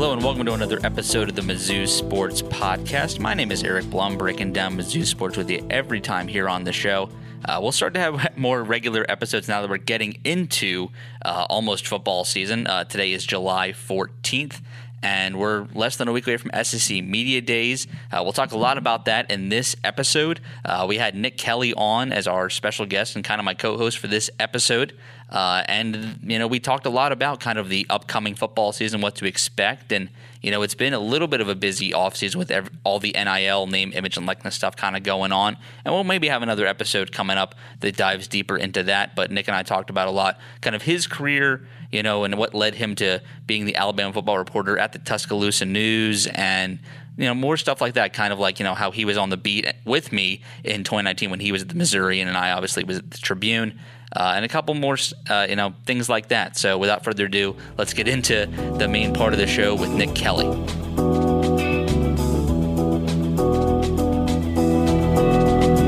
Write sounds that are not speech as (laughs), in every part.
Hello and welcome to another episode of the Mizzou Sports Podcast. My name is Eric Blum, breaking down Mizzou sports with you every time here on the show. Uh, we'll start to have (laughs) more regular episodes now that we're getting into uh, almost football season. Uh, today is July 14th and we're less than a week away from SEC Media Days. Uh, we'll talk a lot about that in this episode. Uh, we had Nick Kelly on as our special guest and kind of my co-host for this episode. Uh, and you know, we talked a lot about kind of the upcoming football season, what to expect, and you know, it's been a little bit of a busy offseason with every, all the NIL name, image, and likeness stuff kind of going on. And we'll maybe have another episode coming up that dives deeper into that. But Nick and I talked about a lot, kind of his career, you know, and what led him to being the Alabama football reporter at the Tuscaloosa News and you know more stuff like that kind of like you know how he was on the beat with me in 2019 when he was at the Missourian and I obviously was at the Tribune uh, and a couple more, uh, you know, things like that. So, without further ado, let's get into the main part of the show with Nick Kelly.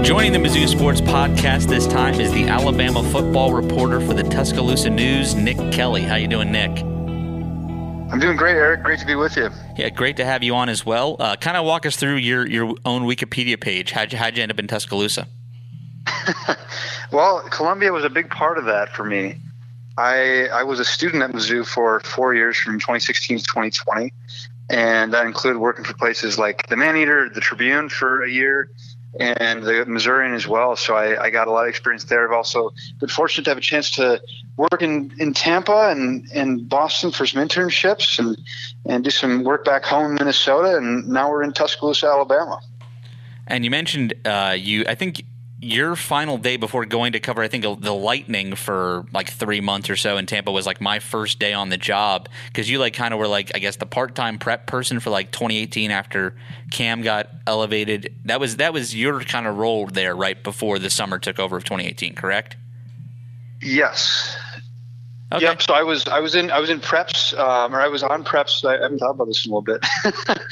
Joining the Mizzou Sports Podcast this time is the Alabama football reporter for the Tuscaloosa News, Nick Kelly. How you doing, Nick? I'm doing great, Eric. Great to be with you. Yeah, great to have you on as well. Uh, kind of walk us through your your own Wikipedia page. How'd you, how'd you end up in Tuscaloosa? (laughs) well, Columbia was a big part of that for me. I I was a student at Mizzou for four years from 2016 to 2020, and that included working for places like the Maneater, the Tribune for a year, and the Missourian as well. So I, I got a lot of experience there. I've also been fortunate to have a chance to work in, in Tampa and, and Boston for some internships and, and do some work back home in Minnesota. And now we're in Tuscaloosa, Alabama. And you mentioned uh, you, I think your final day before going to cover, I think the Lightning for like three months or so in Tampa was like my first day on the job because you like kind of were like I guess the part time prep person for like 2018 after Cam got elevated. That was that was your kind of role there right before the summer took over of 2018, correct? Yes, Okay. Yep. So I was I was in I was in preps um, or I was on preps. I haven't thought about this in a little bit.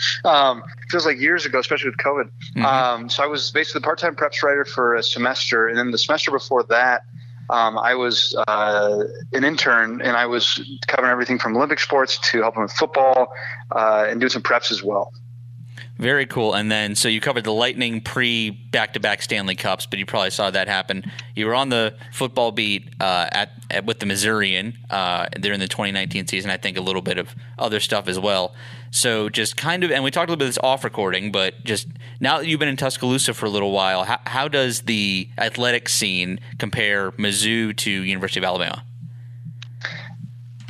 (laughs) um, feels like years ago, especially with COVID. Mm-hmm. Um, so I was basically the part-time preps writer for a semester, and then the semester before that, um, I was uh, an intern, and I was covering everything from Olympic sports to helping with football uh, and doing some preps as well. Very cool. And then, so you covered the Lightning pre back to back Stanley Cups, but you probably saw that happen. You were on the football beat uh, at, at, with the Missourian uh, during the 2019 season. I think a little bit of other stuff as well. So just kind of, and we talked a little bit of this off recording, but just now that you've been in Tuscaloosa for a little while, how, how does the athletic scene compare Mizzou to University of Alabama?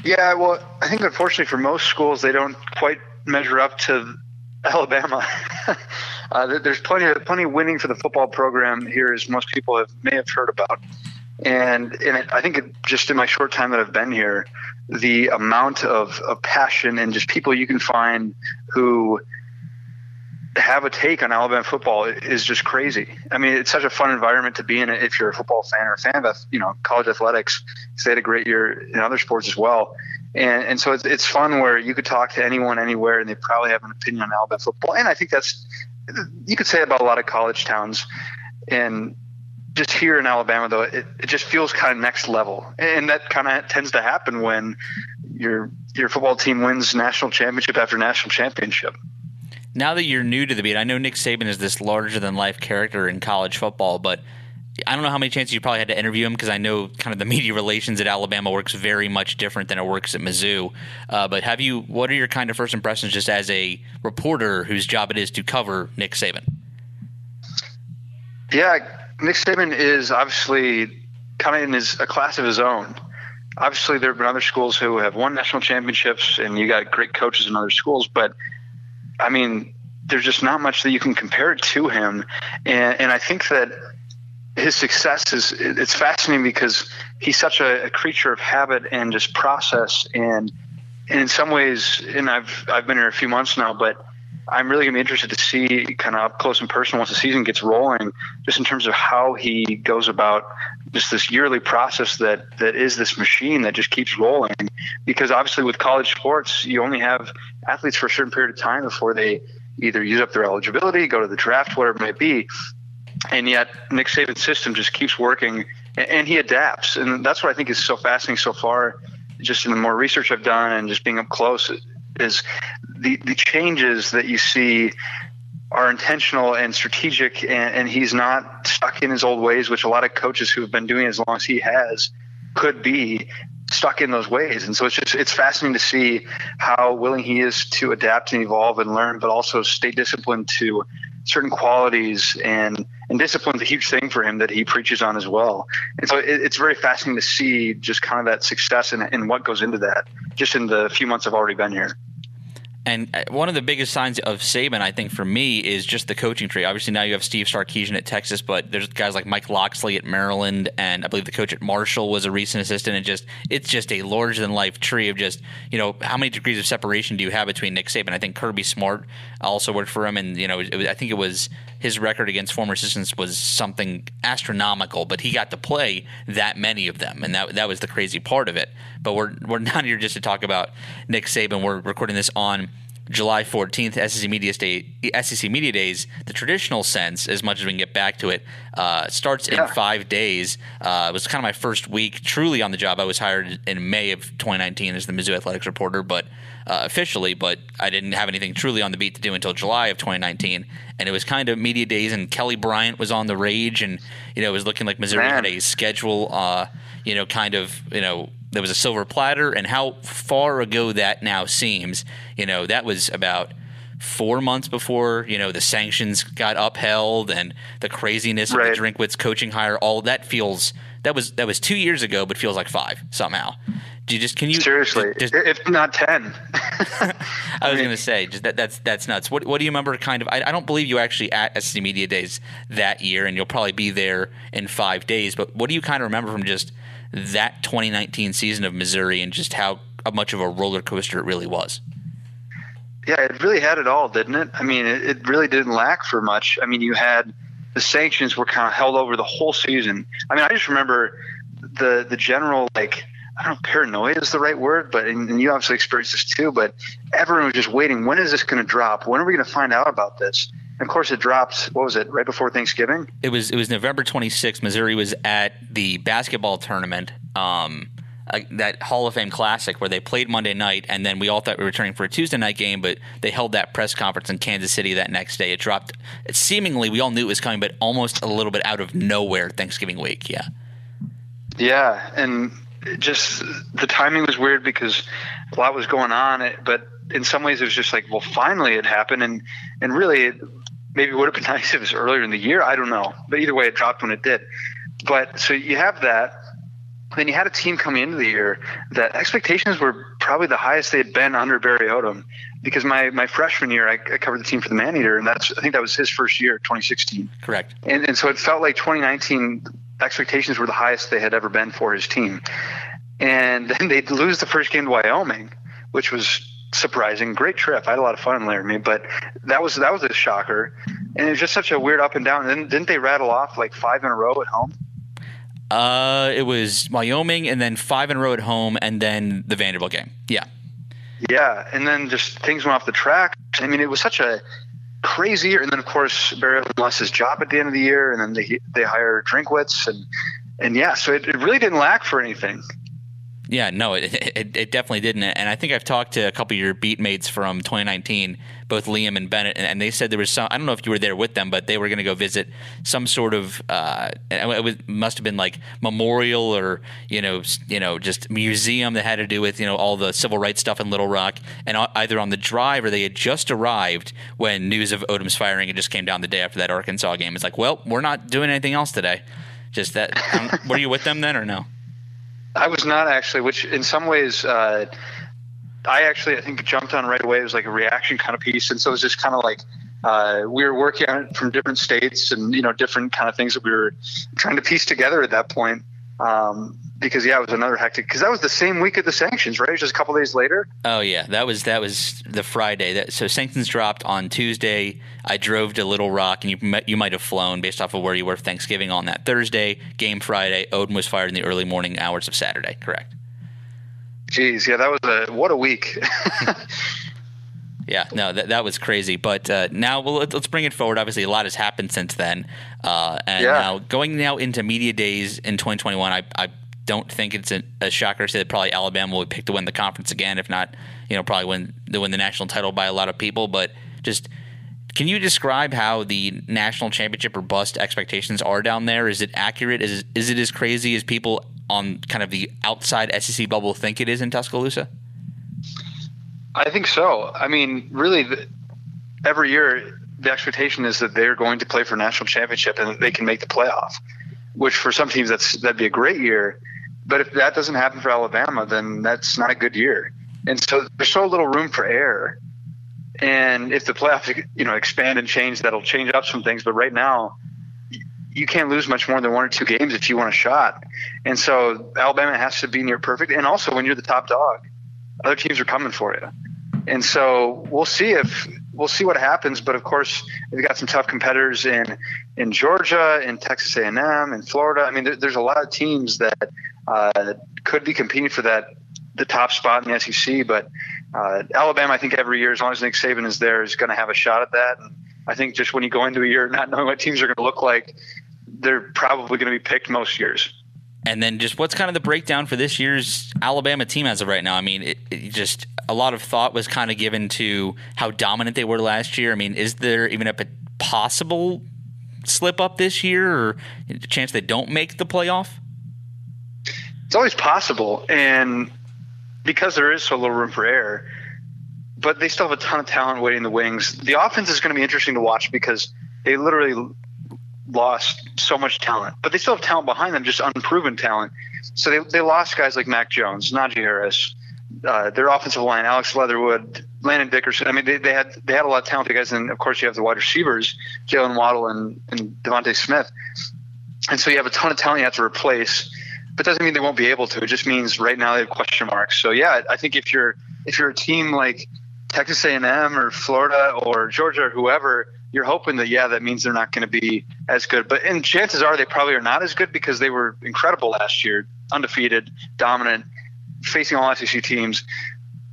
Yeah, well, I think unfortunately for most schools, they don't quite measure up to Alabama. (laughs) uh, there's plenty of plenty of winning for the football program here, as most people have may have heard about. And and it, I think it, just in my short time that I've been here, the amount of, of passion and just people you can find who have a take on Alabama football is just crazy. I mean, it's such a fun environment to be in if you're a football fan or a fan of you know college athletics. They had a great year in other sports as well, and and so it's it's fun where you could talk to anyone anywhere and they probably have an opinion on Alabama football. And I think that's you could say about a lot of college towns, and just here in Alabama though, it, it just feels kind of next level, and that kind of tends to happen when your your football team wins national championship after national championship. Now that you're new to the beat, I know Nick Saban is this larger than life character in college football, but I don't know how many chances you probably had to interview him because I know kind of the media (laughs) relations at Alabama works very much different than it works at Mizzou. Uh, but have you? What are your kind of first impressions just as a reporter whose job it is to cover Nick Saban? Yeah, Nick Saban is obviously kind of in his a class of his own. Obviously, there have been other schools who have won national championships, and you got great coaches in other schools. But I mean, there's just not much that you can compare to him, and and I think that his success is it's fascinating because he's such a, a creature of habit and just process and and in some ways and I've I've been here a few months now but I'm really to be interested to see kind of up close and personal once the season gets rolling, just in terms of how he goes about just this yearly process that that is this machine that just keeps rolling. Because obviously, with college sports, you only have athletes for a certain period of time before they either use up their eligibility, go to the draft, whatever it may be. And yet, Nick Saban's system just keeps working, and he adapts, and that's what I think is so fascinating so far. Just in the more research I've done, and just being up close, is the, the changes that you see are intentional and strategic, and, and, he's not stuck in his old ways, which a lot of coaches who have been doing as long as he has could be stuck in those ways. And so it's just it's fascinating to see how willing he is to adapt and evolve and learn, but also stay disciplined to certain qualities and and discipline is a huge thing for him that he preaches on as well. And so it, it's very fascinating to see just kind of that success and, and what goes into that just in the few months I've already been here. And uh, one of the biggest signs of Saban, I think, for me, is just the coaching tree. Obviously, now you have Steve Sarkisian at Texas, but there's guys like Mike Locksley at Maryland, and I believe the coach at Marshall was a recent assistant. And just it's just a larger than life tree of just you know how many degrees of separation do you have between Nick Saban? I think Kirby Smart also worked for him, and you know was, I think it was his record against former assistants was something astronomical, but he got to play that many of them, and that that was the crazy part of it. But we're we're (laughs) not here just to talk about Nick Saban. We're recording this on July 14th, SEC Media Day, SEC Media Days, the traditional sense, as much as we can get back to it, uh, starts yeah. in five days. Uh, it was kind of my first week truly on the job. I was hired in May of 2019 as the Mizzou Athletics reporter, but uh, officially, but I didn't have anything truly on the beat to do until July of 2019. And it was kind of media days, and Kelly Bryant was on the rage, and you know it was looking like Missouri Man. had a schedule, uh, you know, kind of you know there was a silver platter, and how far ago that now seems. You know, that was about four months before you know the sanctions got upheld and the craziness right. of the Drinkwitz coaching hire. All that feels that was that was two years ago, but feels like five somehow. Do you just can you seriously, just, if not ten? (laughs) (laughs) I was going to say just that that's that's nuts. What what do you remember? Kind of, I, I don't believe you actually at SEC Media Days that year, and you'll probably be there in five days. But what do you kind of remember from just that 2019 season of Missouri and just how much of a roller coaster it really was. Yeah, it really had it all, didn't it? I mean, it, it really didn't lack for much. I mean, you had the sanctions were kind of held over the whole season. I mean, I just remember the the general like I don't know, paranoia is the right word, but and, and you obviously experienced this too. But everyone was just waiting. When is this going to drop? When are we going to find out about this? Of course, it dropped. What was it? Right before Thanksgiving. It was. It was November 26th. Missouri was at the basketball tournament. Um, uh, that Hall of Fame Classic where they played Monday night, and then we all thought we were returning for a Tuesday night game, but they held that press conference in Kansas City that next day. It dropped. It seemingly, we all knew it was coming, but almost a little bit out of nowhere Thanksgiving week. Yeah. Yeah, and just the timing was weird because a lot was going on, but in some ways it was just like, well, finally it happened, and and really maybe it would have been (laughs) nice if it was earlier in the year. I don't know, but either way, it dropped when it did. But so you have that. Then you had a team coming into the year that expectations were probably the highest they had been under Barry Odom. Because my, my freshman year, I, I covered the team for the Maneater, and that's I think that was his first year, 2016. Correct. And, and so it felt like 2019 expectations were the highest they had ever been for his team. And (laughs) then they'd lose the first game to Wyoming, which was surprising. Great trip. I had a lot of fun in Laramie, but that was that was a shocker, and it was just such a weird up and down. And didn't they rattle off like five in a row at home? Uh, it was Wyoming, and then five in a row at home, and then the Vanderbilt game. Yeah. Yeah, and then just things went off the track. I mean, it was such a crazy year. And then of course Barry lost his job at the end of the year, and then they they hired Drinkwitz, and and yeah, so it, it really didn't lack for anything. Yeah, no, it, (laughs) it, it, definitely didn't. And I think I've talked to a couple of your beat mates from 2019, both Liam and Bennett, and, they said there was some, I don't know if you were there with them, but they were going to go visit some sort of, uh, it was, must have been like memorial or, you know, you know, just museum that had to do with, you know, all the civil rights stuff in Little Rock. And either on the drive or they had just arrived when news of Odom's firing it just came down the day after that Arkansas game. It's like, well, we're not doing anything else today. Just that. Um, were you with them then or no? I was not actually, which in some ways, uh, I actually I think jumped on right away. It was like a reaction kind of piece, and so it was just kind of like uh, we were working on it from different states and you know different kind of things that we were trying to piece together at that point. Um, because yeah, it was another hectic. Because that was the same week of the sanctions, right? It was Just a couple days later. Oh yeah, that was that was the Friday. That so sanctions dropped on Tuesday. I drove to Little Rock, and you you might have flown based off of where you were Thanksgiving on that Thursday. Game Friday. Odom was fired in the early morning hours of Saturday. Correct. Jeez, yeah, that was a what a week. (laughs) Yeah, no, that, that was crazy. But uh, now, well, let's bring it forward. Obviously, a lot has happened since then. Uh, and yeah. now, going now into media days in 2021, I, I don't think it's a, a shocker to say that probably Alabama will pick to win the conference again, if not, you know, probably win the win the national title by a lot of people. But just can you describe how the national championship or bust expectations are down there? Is it accurate? Is is it as crazy as people on kind of the outside SEC bubble think it is in Tuscaloosa? I think so. I mean, really, the, every year the expectation is that they're going to play for national championship and they can make the playoff. Which for some teams that's that'd be a great year, but if that doesn't happen for Alabama, then that's not a good year. And so there's so little room for error. And if the playoffs, you know, expand and change, that'll change up some things. But right now, you can't lose much more than one or two games if you want a shot. And so Alabama has to be near perfect. And also, when you're the top dog, other teams are coming for you. And so we'll see if we'll see what happens. But of course, we've got some tough competitors in in Georgia, in Texas A&M, in Florida. I mean, there, there's a lot of teams that uh, could be competing for that the top spot in the SEC. But uh, Alabama, I think every year, as long as Nick Saban is there, is going to have a shot at that. And I think just when you go into a year not knowing what teams are going to look like, they're probably going to be picked most years. And then just what's kind of the breakdown for this year's Alabama team as of right now? I mean, it, it just a lot of thought was kind of given to how dominant they were last year. I mean, is there even a possible slip up this year or a chance they don't make the playoff? It's always possible. And because there is so little room for error, but they still have a ton of talent waiting in the wings. The offense is going to be interesting to watch because they literally lost so much talent, but they still have talent behind them, just unproven talent. So they, they lost guys like Mac Jones, Najee Harris, uh, their offensive line, Alex Leatherwood, Landon Dickerson. I mean, they, they had they had a lot of talented guys, and of course you have the wide receivers, Jaylen Waddle and, and DeVonta Smith. And so you have a ton of talent you have to replace, but doesn't mean they won't be able to. It just means right now they have question marks. So yeah, I think if you're if you're a team like Texas A&M or Florida or Georgia or whoever you're hoping that yeah, that means they're not going to be as good. But and chances are they probably are not as good because they were incredible last year, undefeated, dominant, facing all SEC teams,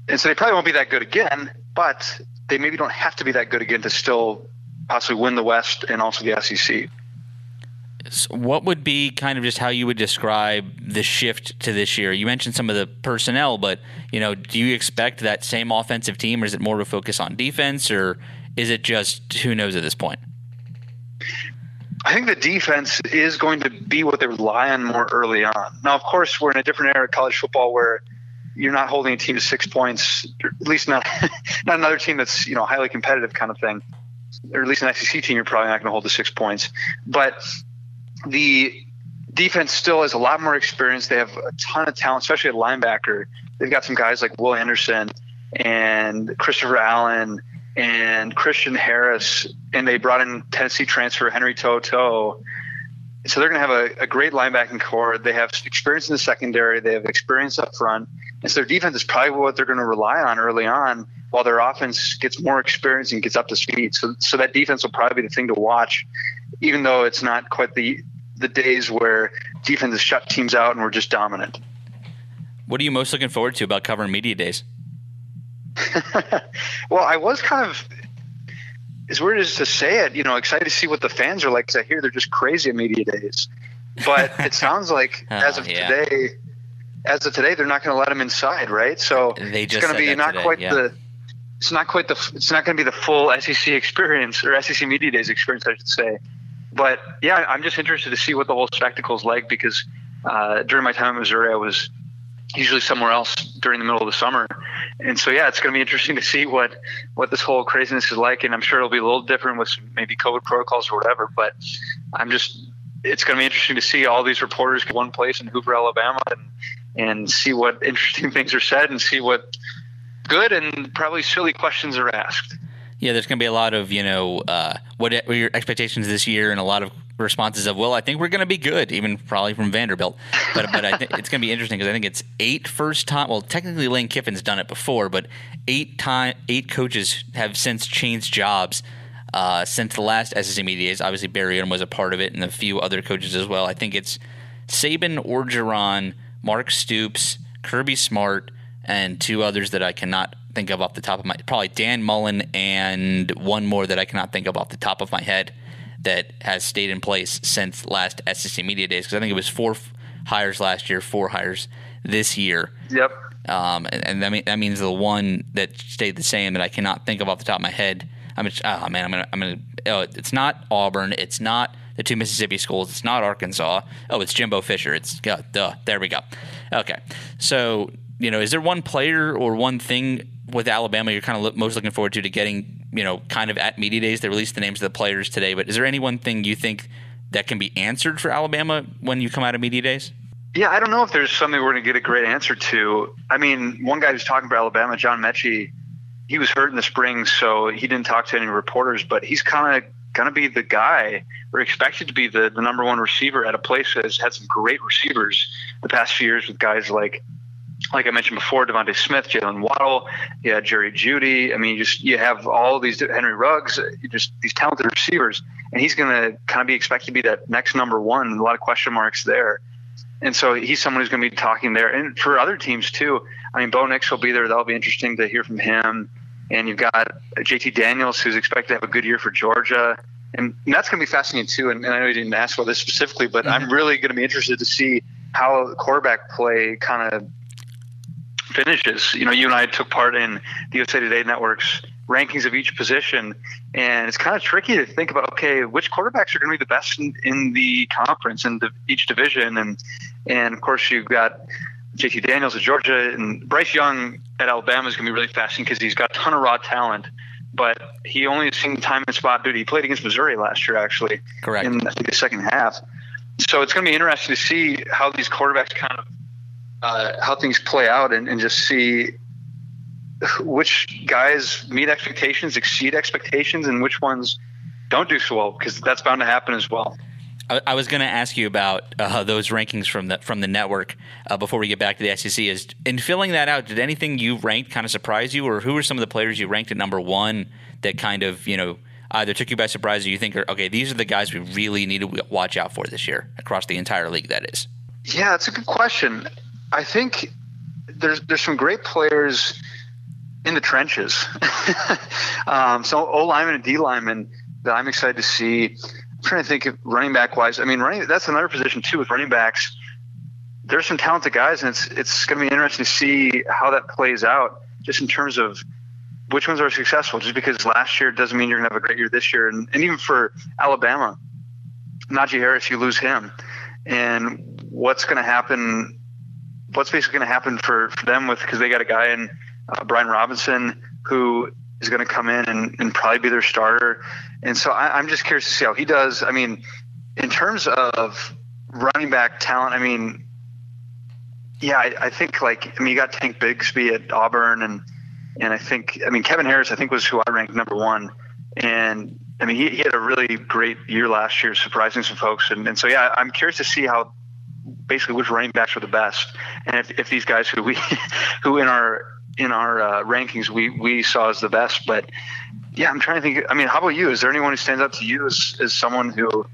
and so they probably won't be that good again. But they maybe don't have to be that good again to still possibly win the West and also the SEC. What would be kind of just how you would describe the shift to this year? You mentioned some of the personnel, but you know, do you expect that same offensive team, or is it more of a focus on defense, or is it just who knows at this point? I think the defense is going to be what they rely on more early on. Now, of course, we're in a different era of college football where you're not holding a team to six points, at least not (laughs) not another team that's you know highly competitive kind of thing, or at least an SEC team you're probably not going to hold to six points. But the defense still has a lot more experience. They have a ton of talent, especially at linebacker. They've got some guys like Will Anderson and Christopher Allen and Christian Harris, and they brought in Tennessee transfer Henry To'oTo'o. So they're going to have a, a, great linebacking core. They have experience in the secondary. They have experience up front. And so their defense is probably what they're going to rely on early on while their offense gets more experience and gets up to speed. So, so that defense will probably be the thing to watch, even though it's not quite the, the days where defenses shut teams out and we're just dominant. What are you most looking forward to about covering media days? (laughs) well, I was kind of, as weird as to say it, you know, excited to see what the fans are like because I hear they're just crazy at media days. But it (laughs) sounds like oh, as of yeah. today, as of today, they're not going to let them inside, right? So They it's going to be not today, quite yeah. the. It's not quite the. It's not going to be the full SEC experience or SEC Media Days experience, I should say. But yeah, I'm just interested to see what the whole spectacle is like because uh, during my time in Missouri, I was usually somewhere else during the middle of the summer, and so yeah, it's going to be interesting to see what what this whole craziness is like, and I'm sure it'll be a little different with maybe COVID protocols or whatever. But I'm just it's going to be interesting to see all these reporters get one place in Hoover, Alabama, and and see what interesting (laughs) things are said and see what good and probably silly questions are asked. Yeah, there's going to be a lot of you know uh, what your expectations this year, and a lot of responses of well, I think we're going to be good, even probably from Vanderbilt. But but I it's going to be interesting because I think it's eight first time. Well, technically Lane Kiffin's done it before, but eight time eight coaches have since changed jobs. Uh, since the last SEC media days, obviously Barry Odom was a part of it, and a few other coaches as well. I think it's Saban, Orgeron, Mark Stoops, Kirby Smart, and two others that I cannot think of off the top of my probably Dan Mullen and one more that I cannot think of off the top of my head that has stayed in place since last SEC media days because I think it was four f- hires last year, four hires this year. Yep. Um, and, and that, mean, that means the one that stayed the same that I cannot think of off the top of my head. I'm just, oh man, I'm gonna, I'm gonna. Oh, it's not Auburn. It's not the two Mississippi schools. It's not Arkansas. Oh, it's Jimbo Fisher. It's yeah, duh. There we go. Okay, so you know, is there one player or one thing with Alabama you're kind of most looking forward to to getting you know kind of at media days? They released the names of the players today, but is there any one thing you think that can be answered for Alabama when you come out of media days? Yeah, I don't know if there's something we're going to get a great answer to. I mean, one guy who's talking for Alabama, John Metchie, he was hurt in the spring, so he didn't talk to any reporters, but he's kind of going to be the guy or expected to be the, the number one receiver at a place that has had some great receivers the past few years with guys like like I mentioned before, DeVonta Smith, Jaylen Waddle, you had Jerry Jeudy. I mean, you just you have all these Henry Ruggs, just these talented receivers, and he's going to kind of be expected to be that next number one. A lot of question marks there, and so he's someone who's going to be talking there. And for other teams too, I mean, Bo Nix will be there. That'll be interesting to hear from him. And you've got JT Daniels, who's expected to have a good year for Georgia. And, that's going to be fascinating too. And, and I know you didn't ask about this specifically, but I'm mm-hmm. really going to be interested to see how quarterback play kind of finishes. You know, you and I took part in the USA Today Network's rankings of each position, and it's kind of tricky to think about. Okay, which quarterbacks are going to be the best in, in the conference and the, each division, and and of course you've got JT Daniels at Georgia and Bryce Young at Alabama is going to be really fascinating because he's got a ton of raw talent. But he only has seen time and spot duty. He played against Missouri last year, actually, Correct. in I think the second half. So it's going to be interesting to see how these quarterbacks kind of uh, how things play out and, and just see which guys meet expectations, exceed expectations, and which ones don't do so well because that's bound to happen as well. I, I was going to ask you about uh, those rankings from the from the network uh, before we get back to the SEC. Is in filling that out, did anything you ranked kind of surprise you, or who are some of the players you ranked at number one that kind of you know either took you by surprise or you think are okay? These are the guys we really need to watch out for this year across the entire league. That is. Yeah, that's a good question. I think there's there's some great players in the trenches. (laughs) um, so O lineman and D lineman that I'm excited to see. I'm trying to think of running back wise. I mean, running that's another position too with running backs. There's some talented guys, and it's it's going to be interesting to see how that plays out, just in terms of which ones are successful. Just because last year doesn't mean you're going to have a great year this year, and, and even for Alabama, Najee Harris, you lose him, and what's going to happen? What's basically going to happen for, for them with because they got a guy in uh, Brian Robinson who is going to come in and, and probably be their starter, and so I, I'm just curious to see how he does. I mean, in terms of running back talent, I mean, yeah, I, I think like I mean you got Tank Bigsby at Auburn, and and I think I mean Kevin Harris I think was who I ranked number one, and I mean he, he had a really great year last year, surprising some folks, and, and so yeah, I'm curious to see how basically which running backs are the best, and if, if these guys who we (laughs) who in our in our uh, rankings we we saw as the best, but yeah, I'm trying to think. I mean, how about you? Is there anyone who stands out to you as, as someone who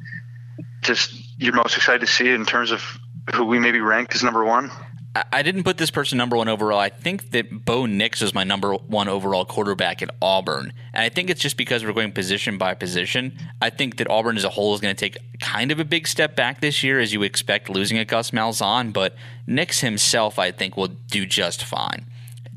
just you're most excited to see in terms of who we maybe ranked as number one? I didn't put this person number one overall. I think that Bo Nix was my number one overall quarterback at Auburn. And I think it's just because we're going position by position. I think that Auburn as a whole is going to take kind of a big step back this year, as you expect, losing a Gus Malzahn. But Nix himself, I think, will do just fine.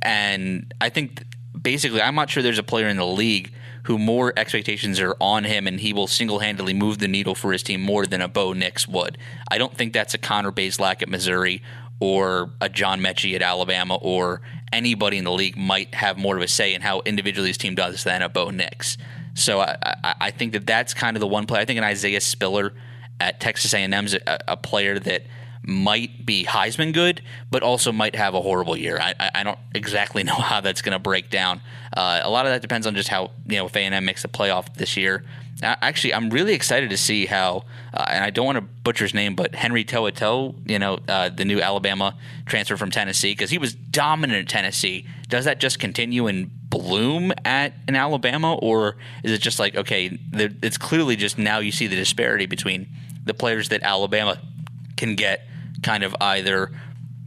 And I think basically, I'm not sure there's a player in the league who more expectations are on him and he will single handedly move the needle for his team more than a Bo Nix would. I don't think that's a Connor Bazelak at Missouri or a John Metchie at Alabama or anybody in the league might have more of a say in how individually his team does than a Bo Nix. So I, I, I think that that's kind of the one play. I think an Isaiah Spiller at Texas A&M is a, a player that might be Heisman good, but also might have a horrible year. I, I don't exactly (laughs) know how that's going to break down. Uh, a lot of that depends on just how you know if A&M makes the playoff this year actually, I'm really excited to see how, uh, and I don't want to butcher his name, but Henry To'oTo'o, you know, uh, the new Alabama transfer from Tennessee, because he was dominant at Tennessee. Does that just continue and bloom at in Alabama, or is it just like okay, it's clearly just now you see the disparity between the players that Alabama can get, kind of either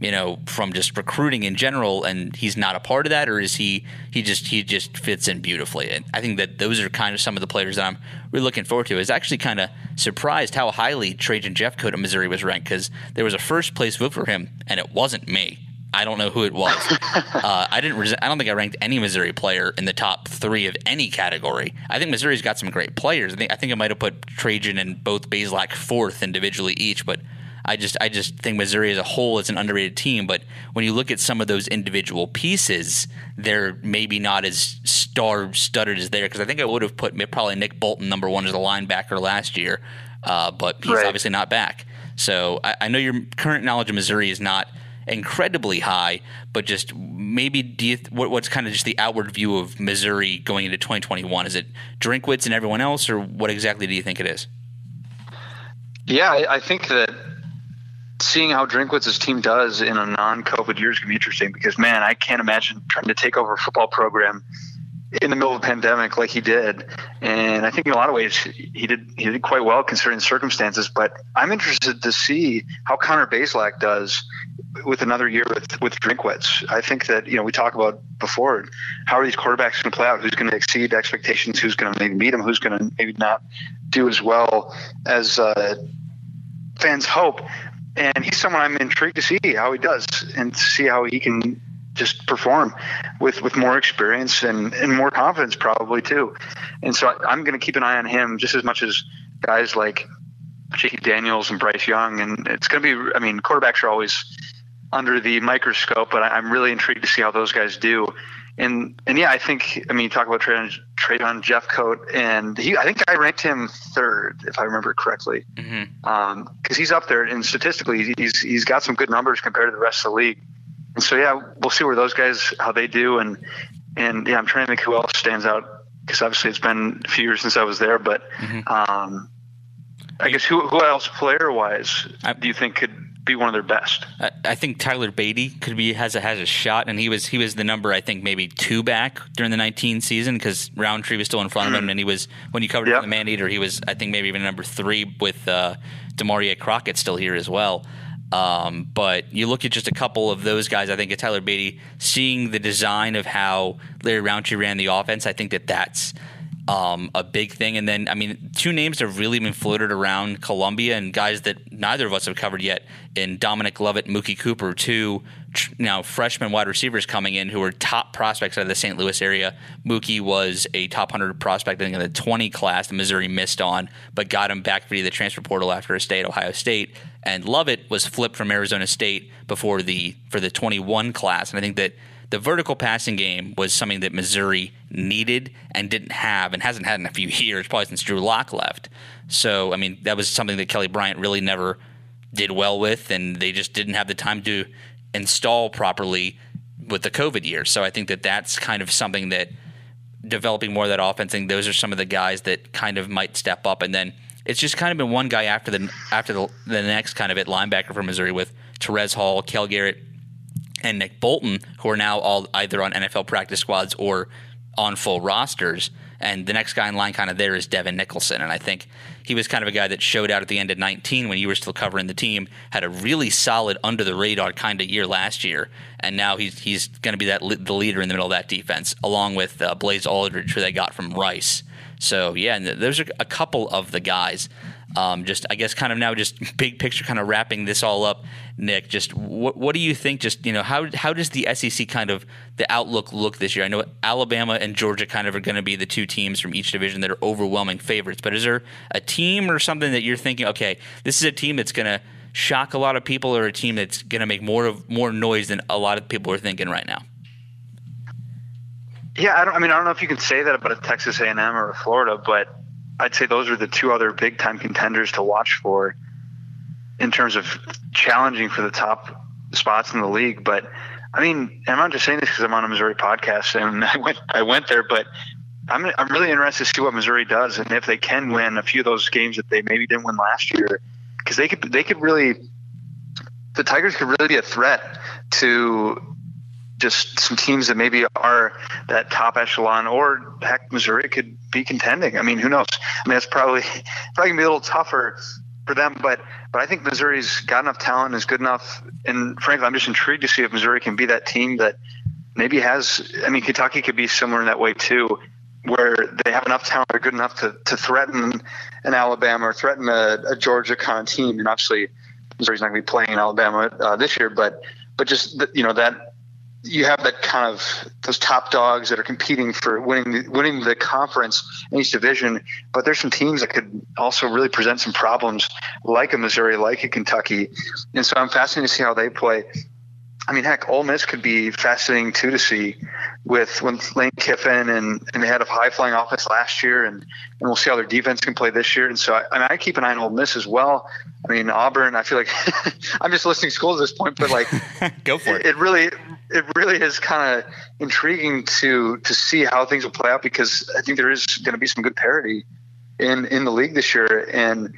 you know, from just recruiting in general, and he's not a part of that, or is he? He just he just fits in beautifully. And I think that those are kind of some of the players that I'm really looking forward to. Is actually kind of surprised how highly Trajan Jeffcoat of Missouri was ranked because there was a first place vote for him, and it wasn't me. I don't know who it was. (laughs) uh, I didn't. I don't think I ranked any Missouri player in the top three of any category. I think Missouri's got some great players. I think I think I might have put Trajan and both Bazelak fourth individually each, but I just I just think Missouri as a whole is an underrated team. But when you look at some of those individual pieces, they're maybe not as star studded as there. Because I think I would have put probably Nick Bolton number one as a linebacker last year, uh, but he's right. obviously not back. So I, I know your current knowledge of Missouri is not incredibly high, but just maybe do you, what, what's kind of just the outward view of Missouri going into 2021? Is it Drinkwitz and everyone else, or what exactly do you think it is? Yeah, I, I think that seeing how Drinkwitz's team does in a non-COVID year is going to be interesting because man, I can't imagine trying to take over a football program in the middle of a pandemic like he did. And I think in a lot of ways he did he did quite well considering the circumstances. But I'm interested to see how Connor Bazelak does with another year with with Drinkwitz. I think that you know we talked about before how are these quarterbacks going to play out? Who's going to exceed expectations? Who's going to maybe meet them? Who's going to maybe not do as well as uh, fans hope? And he's someone I'm intrigued to see how he does and see how he can just perform with with more experience and and more confidence probably too. And so I, am going to keep an eye on him just as much as guys like J.T. Daniels and Bryce Young. And it's going to be, I mean, quarterbacks are always under the microscope, but I'm really intrigued to see how those guys do. And and yeah, I think I mean you talk about Trajan, Trajan Jeffcoat, and he I think I ranked him third if I remember correctly, because mm-hmm. um, he's up there and statistically he's he's got some good numbers compared to the rest of the league. And so yeah, we'll see where those guys how they do, and and yeah, I'm trying to think who else stands out because obviously it's been a few years since I was there, but mm-hmm. um, I guess who who else player wise do you think could be one of their best. I, I think Tyler Badie could be has a has a shot, and he was he was the number I think maybe two back during the 19 season because Rountree was still in front of him, mm-hmm. and he was when you covered yep. the Man Eater, he was I think maybe even number three with uh, Damarea Crockett still here as well. Um, but you look at just a couple of those guys. I think at Tyler Badie, seeing the design of how Larry Rountree ran the offense, I think that that's um, a big thing. And then, I mean, two names have really been floated around Columbia and guys that neither of us have covered yet in Dominic Lovett, Mookie Cooper, two now freshman wide receivers coming in who are top prospects out of the St. Louis area. Mookie was a top 100 prospect I think in the 20 class the Missouri missed on, but got him back via the transfer portal after a stay at Ohio State. And Lovett was flipped from Arizona State before the for the 21 class. And I think that the vertical passing game was something that Missouri needed and didn't have and hasn't had in a few (laughs) years, probably since Drew Lock left. So, I mean, that was something that Kelly Bryant really never did well with, and they just didn't have the time to install properly with the COVID year. So I think that that's kind of something that developing more of that offense, I think those are some of the guys that kind of might step up. And then it's just kind of been one guy after the after the, the next kind of at linebacker for Missouri with Terez Hall, Cale Garrett, and Nick Bolton, who are now all either on NFL practice squads or on full rosters. And the next guy in line kind of there is Devin Nicholson. And I think he was kind of a guy that showed out at the end of 19 when you were still covering the team, had a really solid under the radar kind of year last year. And now he's, he's going to be that the leader in the middle of that defense, along with uh, Blaze Alldredge, who they got from Rice. So, yeah, and there's a couple of the guys um, just I guess kind of now just big picture kind of wrapping this all up, Nick. Just what what do you think? Just you know how how does the SEC kind of the outlook look this year? I know Alabama and Georgia kind of are going to be the two teams from each division that are overwhelming favorites. But is there a team or something that you're thinking? Okay, this is a team that's going to shock a lot of people, or a team that's going to make more of more noise than a lot of people are thinking right now. Yeah, I don't. I mean, I don't know if you can say that about a Texas A&M or a Florida, but I'd say those are the two other big time contenders to watch for in terms of challenging for the top spots in the league. But I mean, I'm not just saying this because I'm on a Missouri podcast and (laughs) I went I went there, but I'm I'm really interested to see what Missouri does and if they can win a few of those games that they maybe didn't win last year because they could they could really the Tigers could really be a threat to just some teams that maybe are that top echelon, or heck, Missouri could be contending. I mean, who knows? I mean, it's probably (laughs) probably gonna be a little tougher for them, but but I think Missouri's got enough talent, is good enough, and frankly, I'm just intrigued to see if Missouri can be that team that maybe has. I mean, Kentucky could be similar in that way too, where they have enough talent, they're good enough to to threaten an Alabama or threaten a, a Georgia kind of team, and obviously Missouri's not going to be playing in Alabama uh, this year, but but just you know that you have that kind of those top dogs that are competing for winning the, winning the conference in each division. But there's some teams that could also really present some problems, like a Missouri, like a Kentucky, and so I'm fascinated to see how they play. I mean, heck, Ole Miss could be fascinating too to see with when Lane Kiffin and, and they had a high flying offense last year, and, and we'll see how their defense can play this year. And so I, I, mean, I keep an eye on Ole Miss as well. I mean, Auburn. I feel like (laughs) I'm just listing schools at this point, but like, (laughs) go for it. It, it really, it really is kind of intriguing to to see how things will play out because I think there is going to be some good parity in in the league this year, and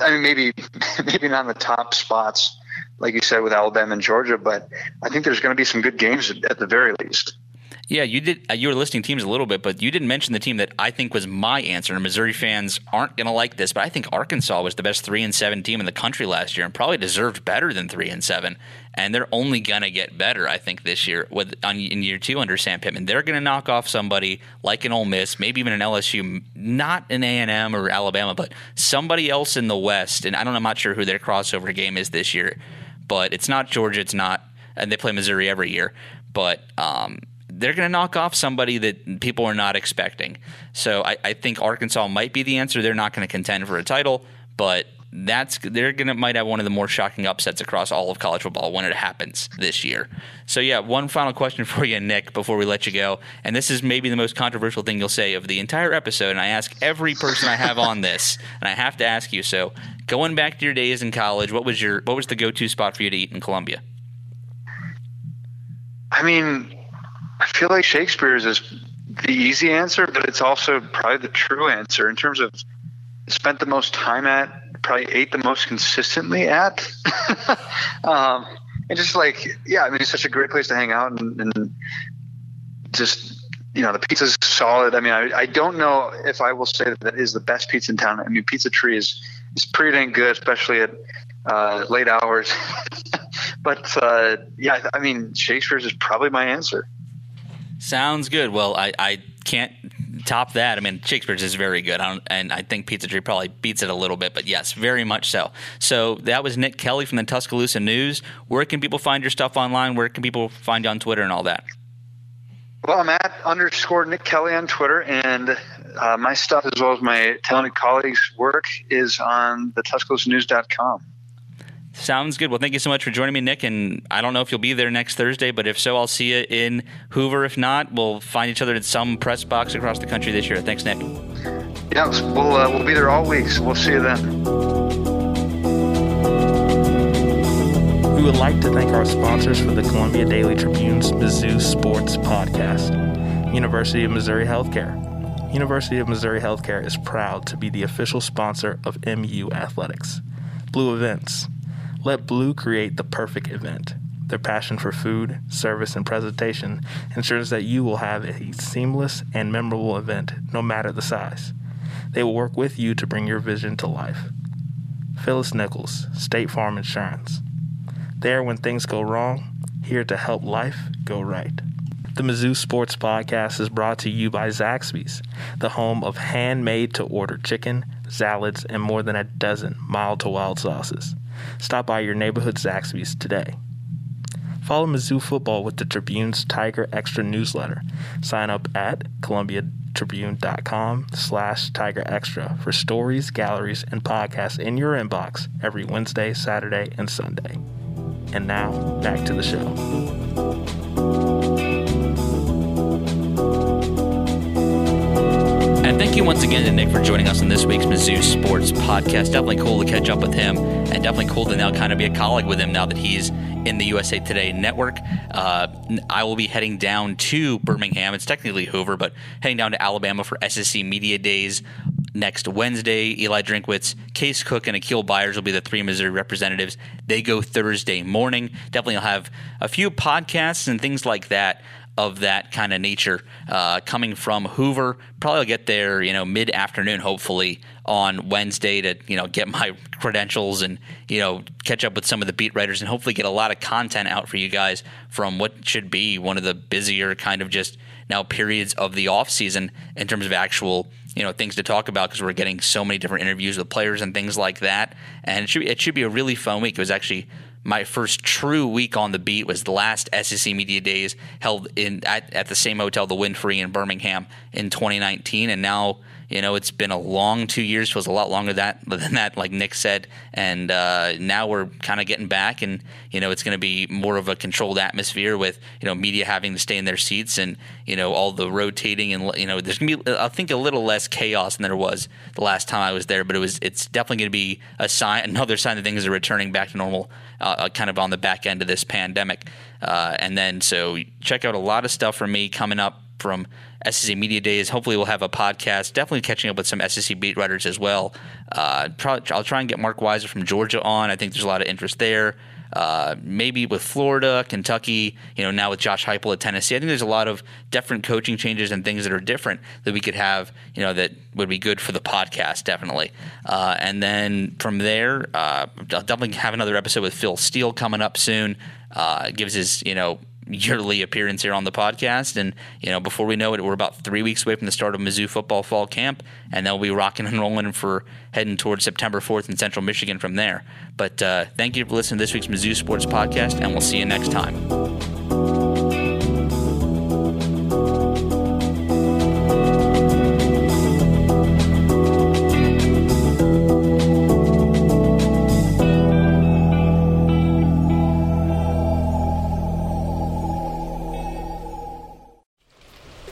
I mean maybe (laughs) maybe not in the top spots like you said with Alabama and Georgia, but I think there's going to be some good games at the very least. Yeah, you did. Uh, you were listing teams a little bit, but you didn't mention the team that I think was my answer. Missouri fans aren't going to like this, but I think Arkansas was the best three and seven team in the country last year, and probably deserved better than three and seven. And they're only going to get better, I think, this year with on, in year two under Sam Pittman. They're going to knock off somebody like an Ole Miss, maybe even an LSU, not an A and M or Alabama, but somebody else in the West. And I don't. I'm not sure who their crossover game is this year, but it's not Georgia. It's not, and they play Missouri every year. But um, they're going to knock off somebody that people are not expecting. So I, I think Arkansas might be the answer. They're not going to contend for a title, but that's they're gonna might have one of the more shocking upsets across all of college football when it happens this year. So yeah, one final question (laughs) for you, Nick, before we let you go, and this is maybe the most controversial thing you'll say of the entire episode. And I ask every person I have on this, (laughs) and I have to ask you. So going back to your days in college, what was your what was the go to spot for you to eat in Columbia? I mean, I feel like Shakespeare's is the easy answer, but it's also probably the true answer in terms of spent the most time at, probably ate the most consistently at. (laughs) um, and just like, yeah, I mean, it's such a great place to hang out and, and just, you know, the pizza's solid. I mean, I, I don't know if I will say that that is the best pizza in town. I mean, Pizza Tree is, is pretty dang good, especially at uh, late hours. (laughs) but uh, yeah, I mean, Shakespeare's is probably my answer. Sounds good. Well, I, I can't top that. I mean, Shakespeare's is very good, I and I think Pizza Tree probably beats it a little bit, but yes, very much so. So that was Nick Kelly from the Tuscaloosa News. Where can people find your stuff online? Where can people find you on Twitter and all that? Well, I'm at underscore Nick Kelly on Twitter, and uh, my stuff as well as my talented colleagues' work is on the TuscaloosaNews.com. Sounds good. Well, thank you so much for joining me, Nick. And I don't know if you'll be there next Thursday, but if so, I'll see you in Hoover. If not, we'll find each other at some press box across the country this year. Thanks, Nick. Yeah, we'll uh, we'll be there all week, so we'll see you then. We would like to thank our sponsors for the Columbia Daily Tribune's Mizzou Sports Podcast, University of Missouri Healthcare. University of Missouri Healthcare is proud to be the official sponsor of MU Athletics. Blue Events let Blue create the perfect event. Their passion for food, service, and presentation ensures that you will have a seamless and memorable event, no matter the size. They will work with you to bring your vision to life. Phyllis Nichols, State Farm Insurance. There when things go wrong, here to help life go right. The Mizzou Sports Podcast is brought to you by Zaxby's, the home of handmade to order chicken, salads, and more than a dozen mild to wild sauces. Stop by your neighborhood Zaxby's today. Follow Mizzou football with the Tribune's Tiger Extra newsletter. Sign up at columbiatribune.com slash for stories, galleries, and podcasts in your inbox every Wednesday, Saturday, and Sunday. And now, back to the show. Thank you once again to Nick for joining us on this week's Mizzou Sports Podcast. Definitely cool to catch up with him, and definitely cool to now kind of be a colleague with him now that he's in the USA Today network. Uh, I will be heading down to Birmingham. It's technically Hoover, but heading down to Alabama for SEC Media Days next Wednesday. Eli Drinkwitz, Case Cook, and Akial Byers will be the three Missouri representatives. They go Thursday morning. Definitely, I'll have a few podcasts and things like that of that kind of nature uh, coming from Hoover. Probably I'll get there, you know, mid afternoon, hopefully on Wednesday to you know get (laughs) my credentials and you know catch up with some of the beat writers and hopefully get a lot of content out for you guys from what should be one of the busier kind of just now periods of the off season in terms of actual you know things to talk about because we're getting so many different interviews with players and things like that and it should be, it should be a really fun week. It was actually my first true week on the beat was the last SEC Media Days held in at, at the same hotel, the Wynfrey in Birmingham in 2019, and now you know it's been a long two years, feels a lot longer that (laughs) than that, like Nick said, and uh, now we're kind of getting back, and you know it's going to be more of a controlled atmosphere with you know media having to stay in their seats, and you know all the rotating, and you know there's going to be I think a little less chaos than there was the last time I was there, but it was it's definitely going to be a sign, (laughs) another sign that things are returning back to normal uh, kind of on the back end of this pandemic. Uh, and then, so check out a lot of stuff from me coming up from SEC Media Days. Hopefully, we'll have a podcast. Definitely catching up with some SEC beat writers as well. Uh, probably, I'll try and get Marc Weiszer from Georgia on. I think there's a lot of interest there. Uh, maybe with Florida, Kentucky, you know, now with Josh Heupel at Tennessee. I think there's a lot of different coaching changes and things that are different that we could have, you know, that would be good for the podcast, definitely. Uh, and then from there, uh, I'll definitely have another episode with Phil Steele coming up soon. Uh, gives his, you know, yearly appearance here on the podcast. And, you know, before we know it, we're about three weeks away from the start of Mizzou football fall camp, and they'll be rocking and rolling for heading towards September 4th in central Michigan from there. But uh, thank you for listening to this week's Mizzou Sports Podcast, and we'll see you next time.